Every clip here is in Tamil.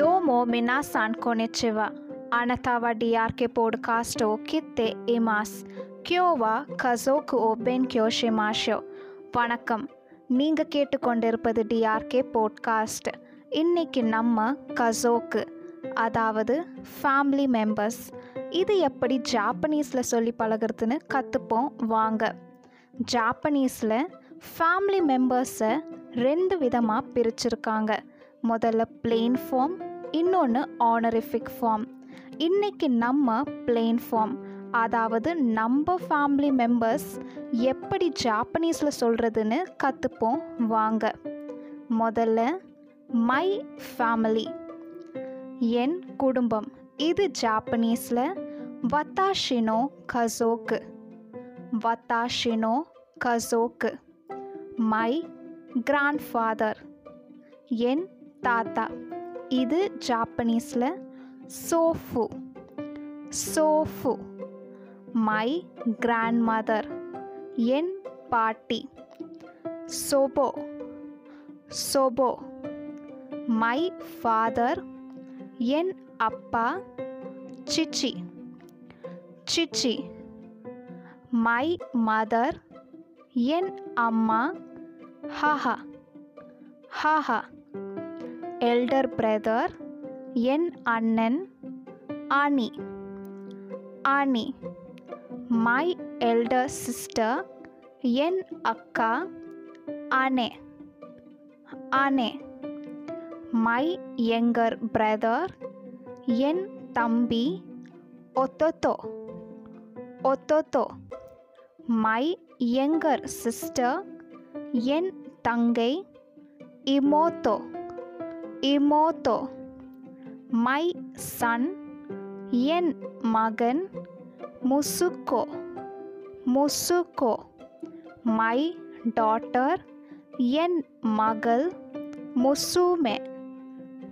minasan konnichiwa. Anata आनतावा DRK podcast o kitte imasu. Kyo wa kazoku o வணக்கம். நீங்கள் கேட்டுக்கொண்டிருப்பது டிஆர்கே போட்காஸ்ட். இன்னைக்கு நம்ம கசோக்கு அதாவது ஃபேமிலி மெம்பர்ஸ். இது எப்படி ஜாப்பனீஸில் சொல்லி பழகுறதுன்னு கற்றுப்போம் வாங்க. ஜாப்பனீஸில் ஃபேமிலி மெம்பர்ஸை ரெண்டு விதமாக பிரிச்சிருக்காங்க. முதல்ல பிளெயின் ஃபார்ம் இன்னொன்று ஆனரிஃபிக் ஃபார்ம் இன்னைக்கு நம்ம பிளெயின் ஃபார்ம் அதாவது நம்ம ஃபேமிலி மெம்பர்ஸ் எப்படி ஜாப்பனீஸில் சொல்கிறதுன்னு கற்றுப்போம் வாங்க. முதல்ல மை ஃபேமிலி என் குடும்பம். இது ஜாப்பனீஸில் வத்தாஷினோ கசோக்கு வத்தாஷினோ கசோக்கு மை கிராண்ட் ஃபாதர் என் தாத்தா. இது ஜாப்பனீஸில் சோஃபு. சோஃபு. மை கிராண்ட் மதர் என் பாட்டி. சோபோ. சோபோ. My father. என் அப்பா. சிச்சி. சிச்சி. My mother. என் அம்மா. ஹாஹா. ஹாஹா. எல்டர் பிரதர் என் அண்ணன் ஆனி ஆனி மை எல்டர் சிஸ்டர் என் அக்கா அனே அனே மை யங்கர் பிரதர் என் தம்பி ஒத்தோத்தோ ஒத்தோத்தோ மை யங்கர் சிஸ்டர் என் தங்கை இமோத்தோ இமோத்தோ மை சன் என் மகன் முசுக்கோ முசுக்கோ மை டாட்டர் என் மகள் முசுமே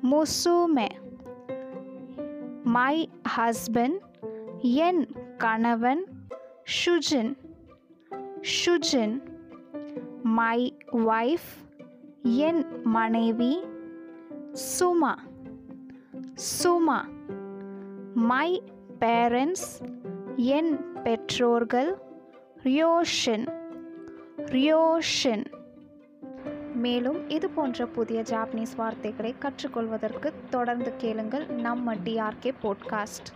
முசுமே மை ஹஸ்பண்ட் என் கணவன் ஷுஜின் ஷுஜின் மை ஒய்ஃப் என் மனைவி சுமா சுமா. மை பேரண்ட்ஸ் என் பெற்றோர்கள் ரியோஷன் ரியோஷன் மேலும் இது போன்ற புதிய ஜாப்பனீஸ் வார்த்தைகளை கற்றுக்கொள்வதற்கு தொடர்ந்து கேளுங்கள் நம்ம டிஆர்கே போட்காஸ்ட்